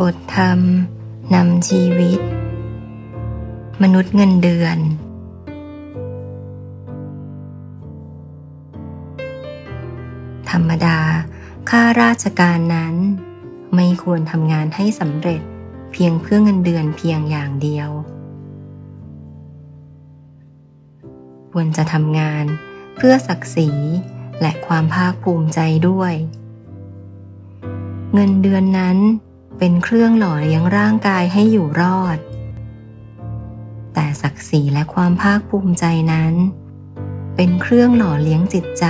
บทธรรมนำชีวิต มนุษย์เงินเดือน ธรรมดาข้าราชการนั้น ไม่ควรทำงานให้สำเร็จเพียงเพื่อเงินเดือนเพียงอย่างเดียว ควรจะทำงานเพื่อศักดิ์ศรีและความภาคภูมิใจด้วย เงินเดือนนั้น เป็นเครื่องหล่อเลี้ยงร่างกายให้อยู่รอด แต่ศักดิ์ศรีและความภาคภูมิใจนั้น เป็นเครื่องหล่อเลี้ยงจิตใจ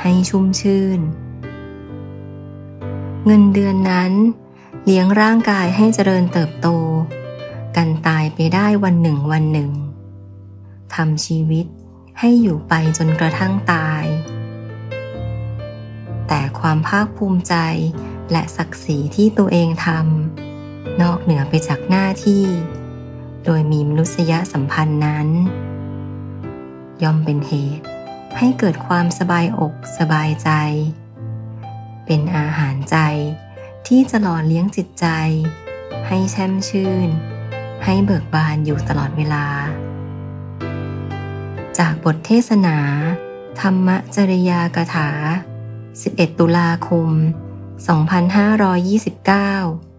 ให้ชุ่มชื่น เงินเดือนนั้น เลี้ยงร่างกายให้เจริญเติบโต กันตายไปได้วันหนึ่งวันหนึ่งทำชีวิตให้อยู่ไปจนกระทั่งตาย แต่ความภาคภูมิใจ และศักดิ์ศรีที่ตัวเองทำนอกเหนือไปจากหน้าที่ โดยมีมนุษยสัมพันธ์นั้น ย่อมเป็นเหตุให้เกิดความสบายอกสบายใจ เป็นอาหารใจที่จะหล่อเลี้ยงจิตใจ ให้แช่มชื่น ให้เบิกบานอยู่ตลอดเวลา จากบทเทศนา ธรรมจริยากถา 11 ตุลาคม 2529